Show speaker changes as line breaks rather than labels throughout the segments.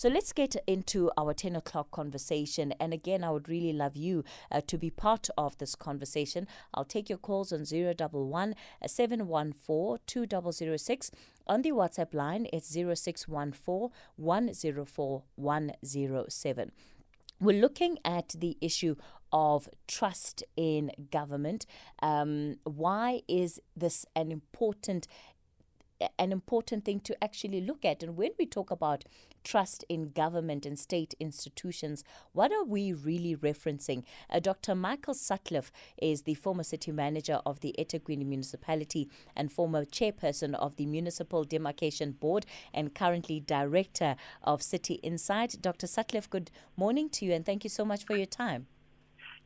So let's get into our 10 o'clock conversation. And again, I would really love you uh, to be part of this conversation. I'll take your calls on 011 714 2006. On the WhatsApp line, it's 0614 104 107. We're looking at the issue of trust in government. Um, why is this an important an important thing to actually look at. And when we talk about trust in government and state institutions, what are we really referencing? Uh, Dr. Michael Sutcliffe is the former city manager of the eThekwini municipality and former chairperson of the Municipal Demarcation Board and currently director of City Insight. Dr. Sutcliffe, good morning to you and thank you so much for your time.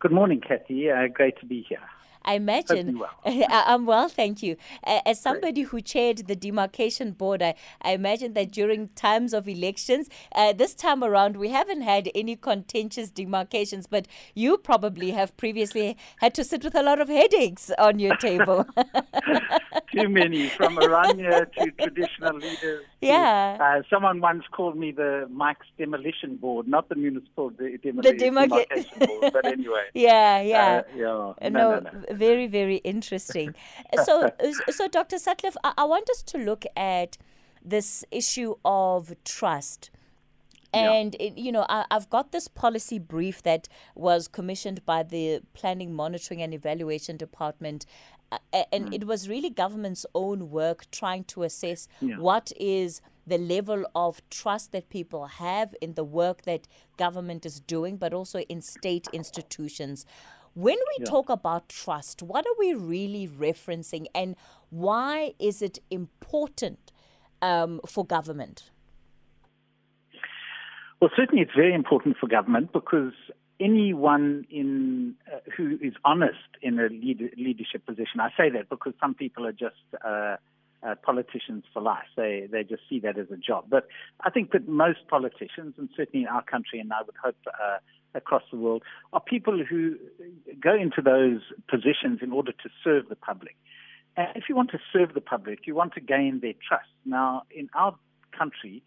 Good morning, Kathy. Uh, great to be here.
I imagine
well.
I'm well, thank you. As somebody who chaired the demarcation board, I, I imagine that during times of elections, uh, this time around we haven't had any contentious demarcations, but you probably have previously had to sit with a lot of headaches on your table.
Too many, from Aranya to traditional leaders.
Yeah.
To, uh, someone once called me the Mike's demolition board, not the municipal de- demoli-
the demarca-
demarcation board, but anyway.
Yeah, yeah.
Uh, yeah. No,
no,
no, no
very, very interesting. so, so Dr. Sutcliffe, I, I, want us to look at this issue of trust. And, it, you know, I, have got this policy brief that was commissioned by the Planning, Monitoring and Evaluation Department. Uh, and mm. it was really government's own work trying to assess yeah. what is the level of trust that people have in the work that government is doing, but also in state institutions. When we yeah. talk about trust, what are we really referencing and why is it important um, for government?
Well, certainly it's very important for government because anyone in uh, who is honest in a lead, leadership position, I say that because some people are just uh, uh, politicians for life. They they just see that as a job. But I think that most politicians, and certainly in our country, and I would hope uh, across the world, are people who go into those positions in order to serve the public. And if you want to serve the public, you want to gain their trust. Now, in our country,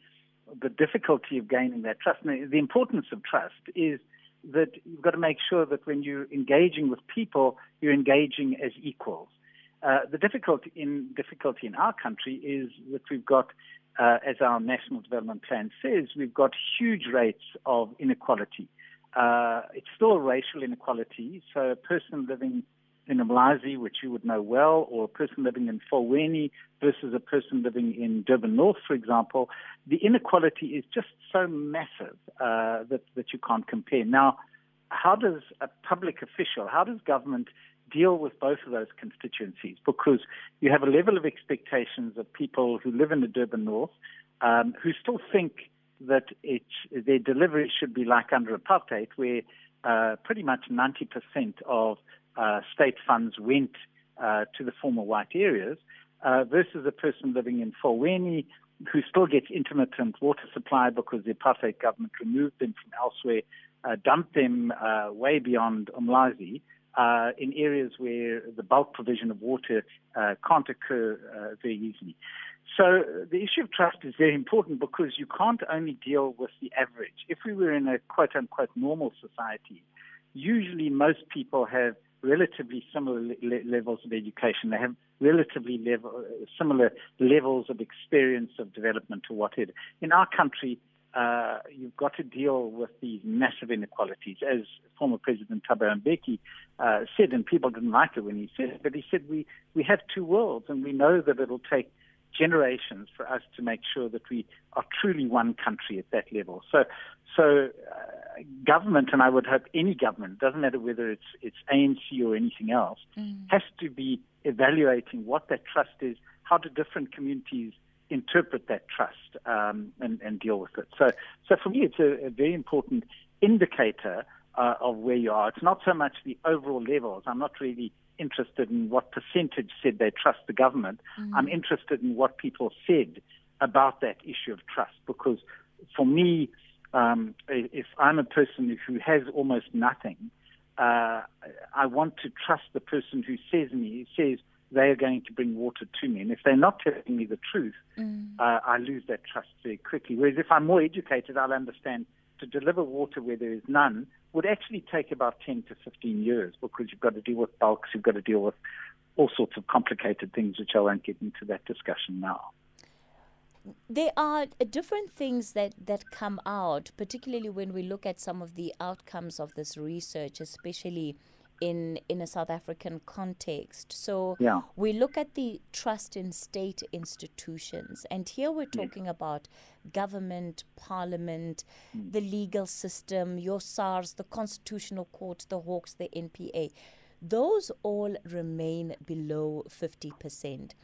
the difficulty of gaining that trust, the importance of trust is that you've got to make sure that when you're engaging with people, you're engaging as equals. Uh, the difficulty in difficulty in our country is that we've got, uh, as our national development plan says, we've got huge rates of inequality. Uh, it's still a racial inequality. So a person living in Umlazi, which you would know well, or a person living in Mfulweni versus a person living in Durban North, for example, the inequality is just so massive uh, that, that you can't compare. Now, how does a public official, how does government deal with both of those constituencies? Because you have a level of expectations of people who live in the Durban North um, who still think that it, their delivery should be like under apartheid, where uh, pretty much 90% of uh, state funds went uh, to the former white areas, uh, versus a person living in Mfulweni who still gets intermittent water supply because the apartheid government removed them from elsewhere, uh, dumped them uh, way beyond Umlazi. Uh, in areas where the bulk provision of water uh, can't occur uh, very easily. So the issue of trust is very important because you can't only deal with the average. If we were in a quote unquote normal society, usually most people have relatively similar le- levels of education. They have relatively level, similar levels of experience of development or whatever. In our country, uh, you've got to deal with these massive inequalities. As former President Thabo Mbeki uh, said, and people didn't like it when he said it, but he said we, we have two worlds, and we know that it'll take generations for us to make sure that we are truly one country at that level. So, so uh, government, and I would hope any government, doesn't matter whether it's it's ANC or anything else, mm. has to be evaluating what that trust is. How do different communities interpret that trust um, and, and, deal with it? So, so for me, it's a, a very important indicator uh, of where you are. It's not so much the overall levels. I'm not really interested in what percentage said they trust the government. Mm. I'm interested in what people said about that issue of trust because for me, um, if I'm a person who has almost nothing, uh, I want to trust the person who says me says they are going to bring water to me. And if they're not telling me the truth, mm. uh, I lose that trust very quickly. Whereas if I'm more educated, I'll understand to deliver water where there is none would actually take about 10 to 15 years because you've got to deal with bulks, you've got to deal with all sorts of complicated things, which I won't get into that discussion now.
There are different things that, that come out, particularly when we look at some of the outcomes of this research, especially in in a South African context. So
yeah.
we look at the trust in state institutions, and here we're talking about government, parliament, mm. the legal system, your SARS, the Constitutional Court, the Hawks, the NPA. Those all remain below fifty percent.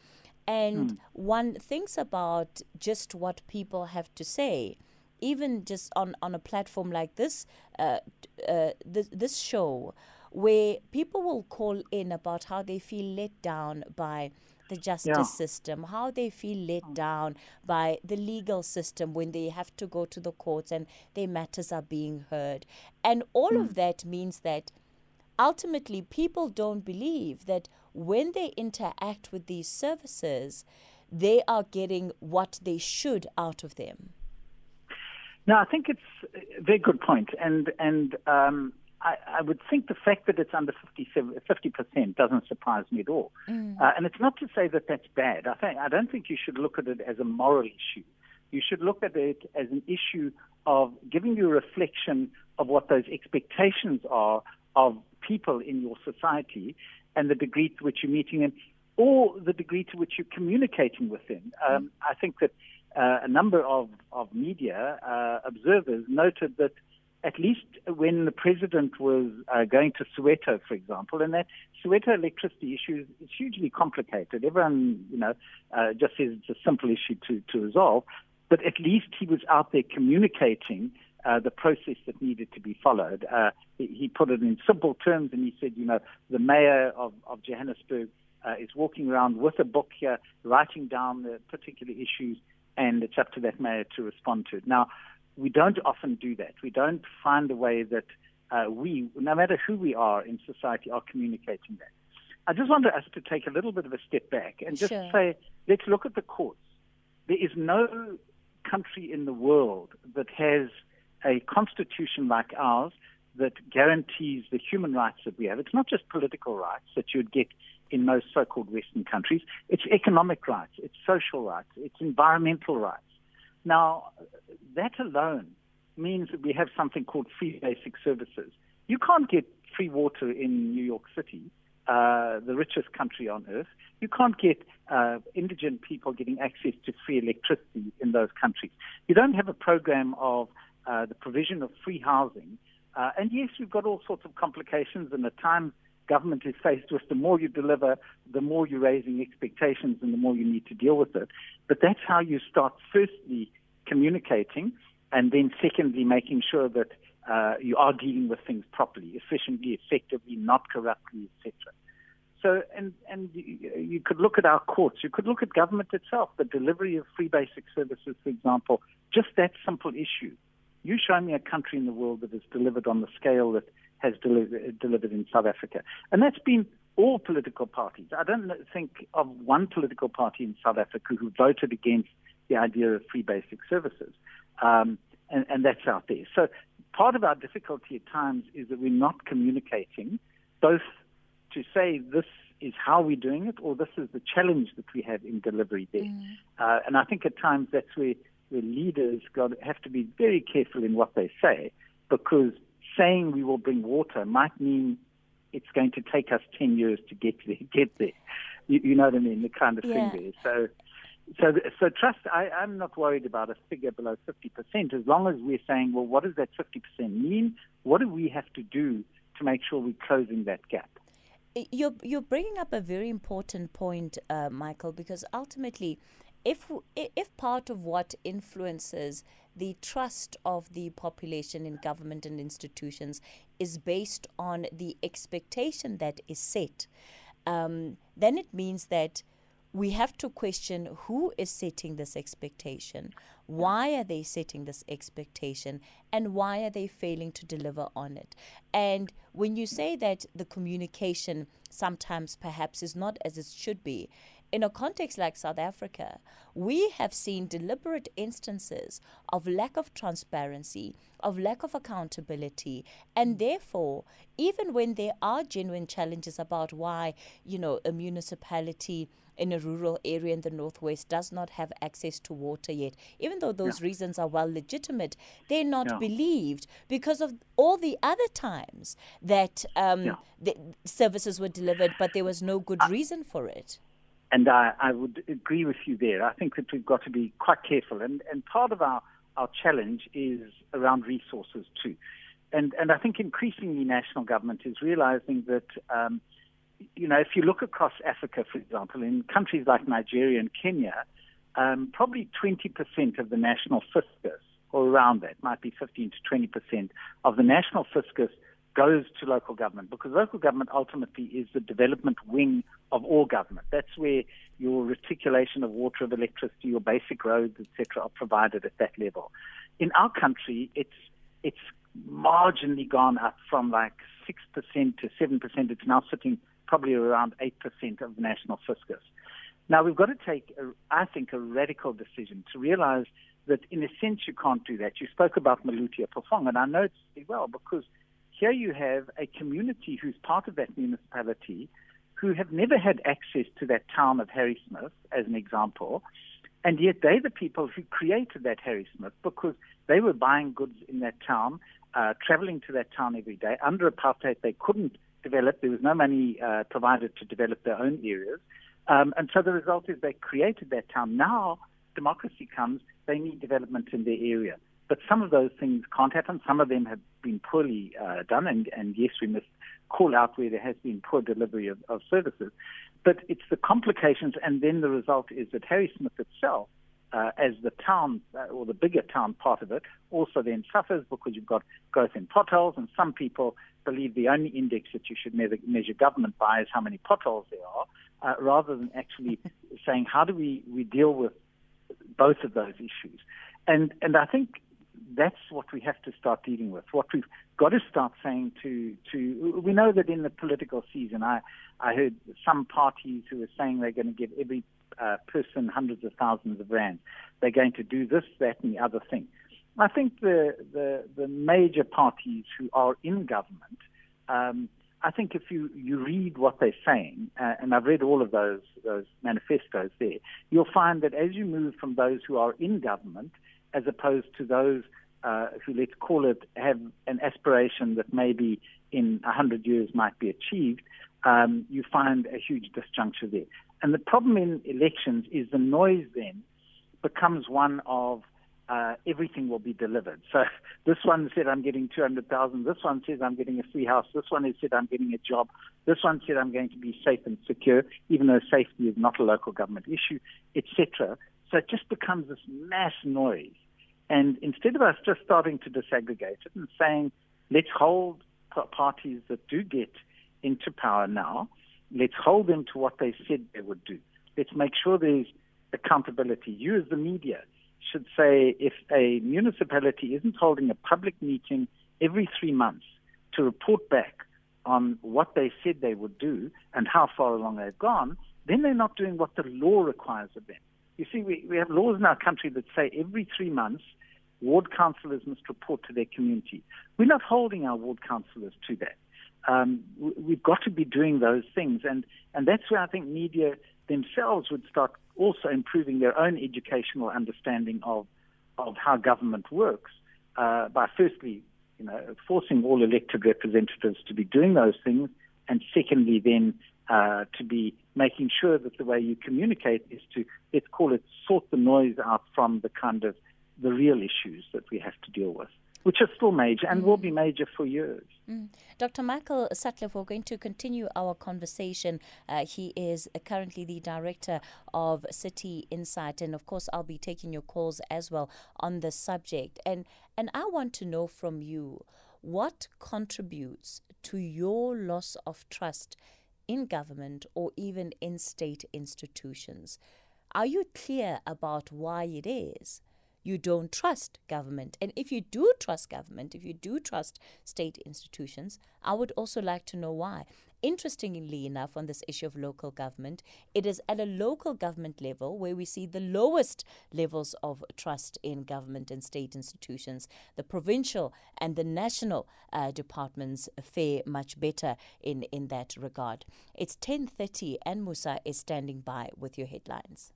And mm. one thinks about just what people have to say even just on, on a platform like this, uh, uh, this, this show, where people will call in about how they feel let down by the justice yeah. system, how they feel let down by the legal system when they have to go to the courts and their matters are being heard. And all mm. of that means that ultimately people don't believe that when they interact with these services, they are getting what they should out of them.
No, I think it's a very good point, and and um, I, I, would think the fact that it's under 50 percent doesn't surprise me at all. Mm. Uh, and it's not to say that that's bad. I think I don't think you should look at it as a moral issue. You should look at it as an issue of giving you a reflection of what those expectations are of people in your society and the degree to which you're meeting them, or the degree to which you're communicating with them. Um, mm. I think that uh, a number of, of media uh, observers noted that at least when the president was uh, going to Soweto, for example, and that Soweto electricity issue is hugely complicated. Everyone, you know, uh, just says it's a simple issue to, to resolve, but at least he was out there communicating uh, the process that needed to be followed. Uh, he, he, put it in simple terms, and he said, you know, the mayor of, of Johannesburg uh, is walking around with a book here, writing down the particular issues, and it's up to that mayor to respond to it. Now we don't often do that. We don't find a way that uh, we, no matter who we are in society, are communicating that. I just want us to take a little bit of a step back and just sure. say, let's look at the courts. There is no country in the world that has a constitution like ours that guarantees the human rights that we have. It's not just political rights that you'd get in most so-called Western countries. It's economic rights, it's social rights, it's environmental rights. Now, that alone means that we have something called free basic services. You can't get free water in New York City, uh, the richest country on earth. You can't get uh, indigent people getting access to free electricity in those countries. You don't have a program of uh, the provision of free housing. Uh, and yes, we've got all sorts of complications, and at times government is faced with the more you deliver, the more you're raising expectations and the more you need to deal with it. But that's how you start firstly communicating and then secondly making sure that uh, you are dealing with things properly, efficiently, effectively, not corruptly, etc. So, and, and you could look at our courts, you could look at government itself, the delivery of free basic services, for example, just that simple issue. You show me a country in the world that has delivered on the scale that has delivered, delivered in South Africa. And that's been all political parties. I don't think of one political party in South Africa who voted against the idea of free basic services. Um, and, and that's out there. So part of our difficulty at times is that we're not communicating both to say this is how we're doing it or this is the challenge that we have in delivery there. Mm. Uh, and I think at times that's where, where leaders got, have to be very careful in what they say because saying we will bring water might mean it's going to take us 10 years to get there. Get there. You, you know what I mean? The kind of yeah. thing there. So, so, so trust, I, I'm not worried about a figure below 50% as long as we're saying, well, what does that 50% mean? What do we have to do to make sure we're closing that gap?
You're, you're bringing up a very important point, uh, Michael, because ultimately, if if part of what influences the trust of the population in government and institutions is based on the expectation that is set, um, then it means that we have to question who is setting this expectation, why are they setting this expectation, and why are they failing to deliver on it. And when you say that the communication sometimes perhaps is not as it should be, in a context like South Africa, we have seen deliberate instances of lack of transparency, of lack of accountability, and therefore, even when there are genuine challenges about why, you know, a municipality in a rural area in the northwest does not have access to water yet, even though those yeah. reasons are well legitimate, they're not yeah. believed because of all the other times that um, yeah. the services were delivered, but there was no good reason for it.
And I, I would agree with you there. I think that we've got to be quite careful. And, and part of our, our challenge is around resources too. And, and I think increasingly national government is realizing that, um, you know, if you look across Africa, for example, in countries like Nigeria and Kenya, um, probably 20% of the national fiscus, or around that, might be 15 to 20% of the national fiscus goes to local government because local government ultimately is the development wing of all government. That's where your reticulation of water, of electricity, your basic roads, etc., are provided at that level. In our country, it's it's marginally gone up from like six percent to seven percent. It's now sitting probably around eight percent of the national fiscus. Now we've got to take, a, I think, a radical decision to realize that in a sense you can't do that. You spoke about Maluti-a-Phofung, and I know it's very well because here you have a community who's part of that municipality who have never had access to that town of Harrismith, as an example, and yet they're the people who created that Harrismith because they were buying goods in that town, uh, traveling to that town every day. Under apartheid, they couldn't develop. There was no money uh, provided to develop their own areas. Um, and so the result is they created that town. Now democracy comes, they need development in their area. But some of those things can't happen. Some of them have been poorly uh, done, and, and yes, we must call out where there has been poor delivery of, of services. But it's the complications, and then the result is that Harrismith itself, uh, as the town uh, or the bigger town part of it, also then suffers because you've got growth in potholes, and some people believe the only index that you should measure, measure government by is how many potholes there are, uh, rather than actually saying how do we, we deal with both of those issues. And and I think that's what we have to start dealing with. What we've got to start saying to to we know that in the political season, I I heard some parties who are saying they're going to give every uh, person hundreds of thousands of rand. They're going to do this, that, and the other thing. I think the the, the major parties who are in government. Um, I think if you, you read what they're saying, uh, and I've read all of those those manifestos there, you'll find that as you move from those who are in government as opposed to those uh, who, let's call it, have an aspiration that maybe in 100 years might be achieved, um, you find a huge disjuncture there. And the problem in elections is the noise then becomes one of uh, everything will be delivered. So this one said I'm getting 200,000. This one says I'm getting a free house. This one has said I'm getting a job. This one said I'm going to be safe and secure, even though safety is not a local government issue, etc. So it just becomes this mass noise and instead of us just starting to disaggregate it and saying, let's hold parties that do get into power now, let's hold them to what they said they would do. Let's make sure there's accountability. You, as the media, should say if a municipality isn't holding a public meeting every three months to report back on what they said they would do and how far along they've gone, then they're not doing what the law requires of them. You see, we, we have laws in our country that say every three months, ward councillors must report to their community. We're not holding our ward councillors to that. Um, we've got to be doing those things, and, and that's where I think media themselves would start also improving their own educational understanding of of how government works uh, by firstly, you know, forcing all elected representatives to be doing those things, and secondly, then uh, to be making sure that the way you communicate is to, let's call it, sort the noise out from the kind of the real issues that we have to deal with, which are still major and mm. will be major for years.
Mm. Dr. Michael Sutcliffe, we're going to continue our conversation. Uh, he is currently the director of City Insight, and of course, I'll be taking your calls as well on the subject. And and I want to know from you what contributes to your loss of trust in government or even in state institutions. Are you clear about why it is? you don't trust government. And if you do trust government, if you do trust state institutions, I would also like to know why. Interestingly enough, on this issue of local government, it is at a local government level where we see the lowest levels of trust in government and state institutions. The provincial and the national uh, departments fare much better in, in that regard. It's 10.30 and Musa is standing by with your headlines.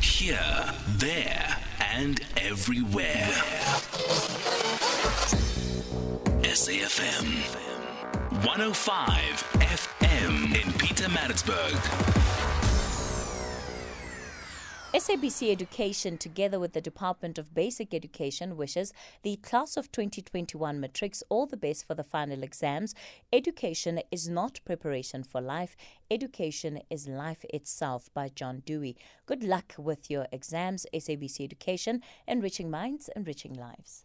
Here, there, and everywhere. SAFM 105 FM in Pietermaritzburg.
SABC Education, together with the Department of Basic Education, wishes the class of 2021 matrics all the best for the final exams. Education is not preparation for life, education is life itself by John Dewey. Good luck with your exams, SABC Education, enriching minds, enriching lives.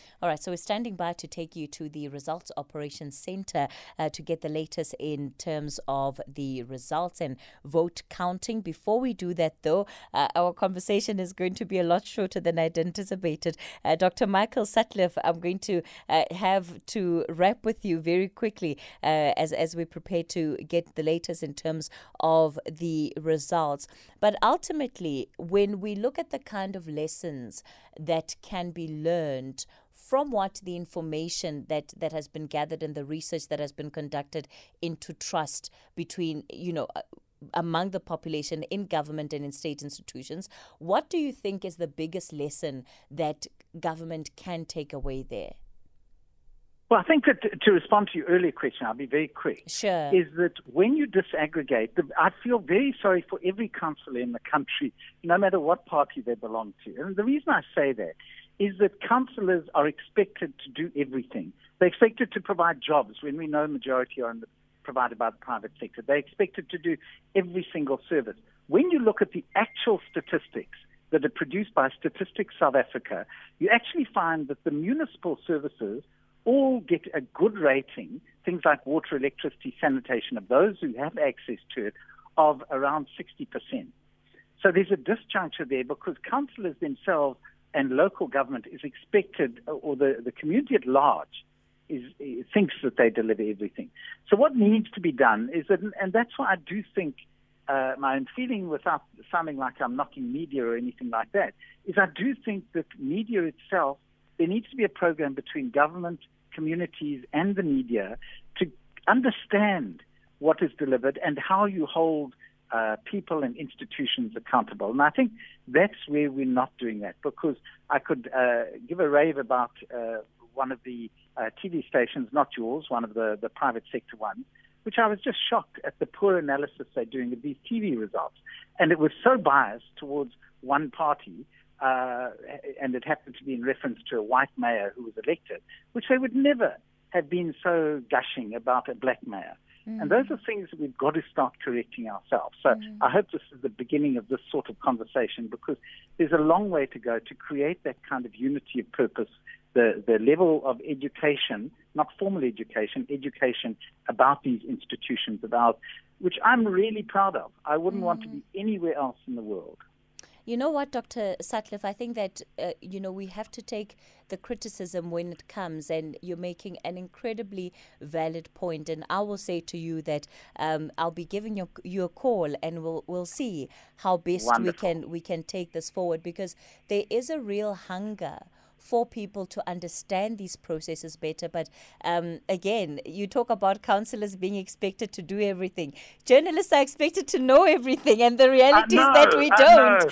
All right, so we're standing by to take you to the Results Operations Center uh, to get the latest in terms of the results and vote counting. Before we do that, though, uh, our conversation is going to be a lot shorter than I'd anticipated. Uh, Dr. Michael Sutcliffe, I'm going to uh, have to wrap with you very quickly uh, as, as we prepare to get the latest in terms of the results. But ultimately, when we look at the kind of lessons that can be learned from what the information that, that has been gathered and the research that has been conducted into trust between, you know, uh, among the population in government and in state institutions, what do you think is the biggest lesson that government can take away there?
Well, I think that to respond to your earlier question, I'll be very quick.
Sure.
Is that when you disaggregate, the, I feel very sorry for every councillor in the country, no matter what party they belong to. And the reason I say that is that councillors are expected to do everything. They're expected to provide jobs when we know majority are the, provided by the private sector. They're expected to do every single service. When you look at the actual statistics that are produced by Statistics South Africa, you actually find that the municipal services all get a good rating, things like water, electricity, sanitation, of those who have access to it, of around 60%. So there's a disjuncture there because councillors themselves and local government is expected, or the, the community at large, is, thinks that they deliver everything. So what needs to be done is that, and that's why I do think uh, my own feeling, without sounding like I'm knocking media or anything like that, is I do think that media itself, there needs to be a program between government, communities, and the media to understand what is delivered and how you hold uh, people and institutions accountable. And I think that's where we're not doing that because I could uh, give a rave about uh, one of the uh, TV stations, not yours, one of the, the private sector ones, which I was just shocked at the poor analysis they're doing of these TV results. And it was so biased towards one party. Uh, and it happened to be in reference to a white mayor who was elected, which they would never have been so gushing about a black mayor. Mm. And those are things that we've got to start correcting ourselves. So mm. I hope this is the beginning of this sort of conversation because there's a long way to go to create that kind of unity of purpose, the, the level of education, not formal education, education about these institutions, about which I'm really proud of. I wouldn't mm. want to be mm. anywhere else in the world.
You know what, Dr. Sutcliffe? I think that, uh, you know, we have to take the criticism when it comes, and you're making an incredibly valid point. And I will say to you that um, I'll be giving you, you a call, and we'll we'll see how best
Wonderful.
we can we can take this forward because there is a real hunger for people to understand these processes better. But um, again, you talk about councillors being expected to do everything. Journalists are expected to know everything, and the reality
know,
is that we don't.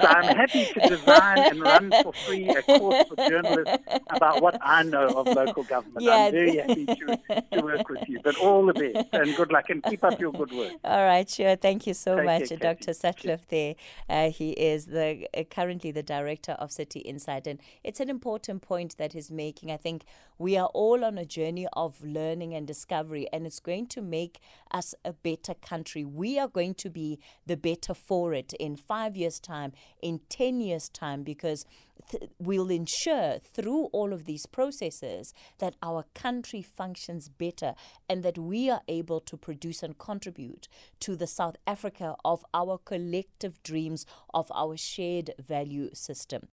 so I'm happy to design and run for free a course for journalists about what I know of local government. Yeah. I'm very happy to, to work with you. But all the best and good luck, and keep up your good work.
All right, sure. Thank you so Take much, care, Dr. Sutcliffe. There, uh, he is the uh, currently the director of City Insight that. And it's an important point that he's making. I think we are all on a journey of learning and discovery, and it's going to make us a better country. We are going to be the better for it in five years' time, in 10 years' time, because th- we'll ensure through all of these processes that our country functions better and that we are able to produce and contribute to the South Africa of our collective dreams, of our shared value system.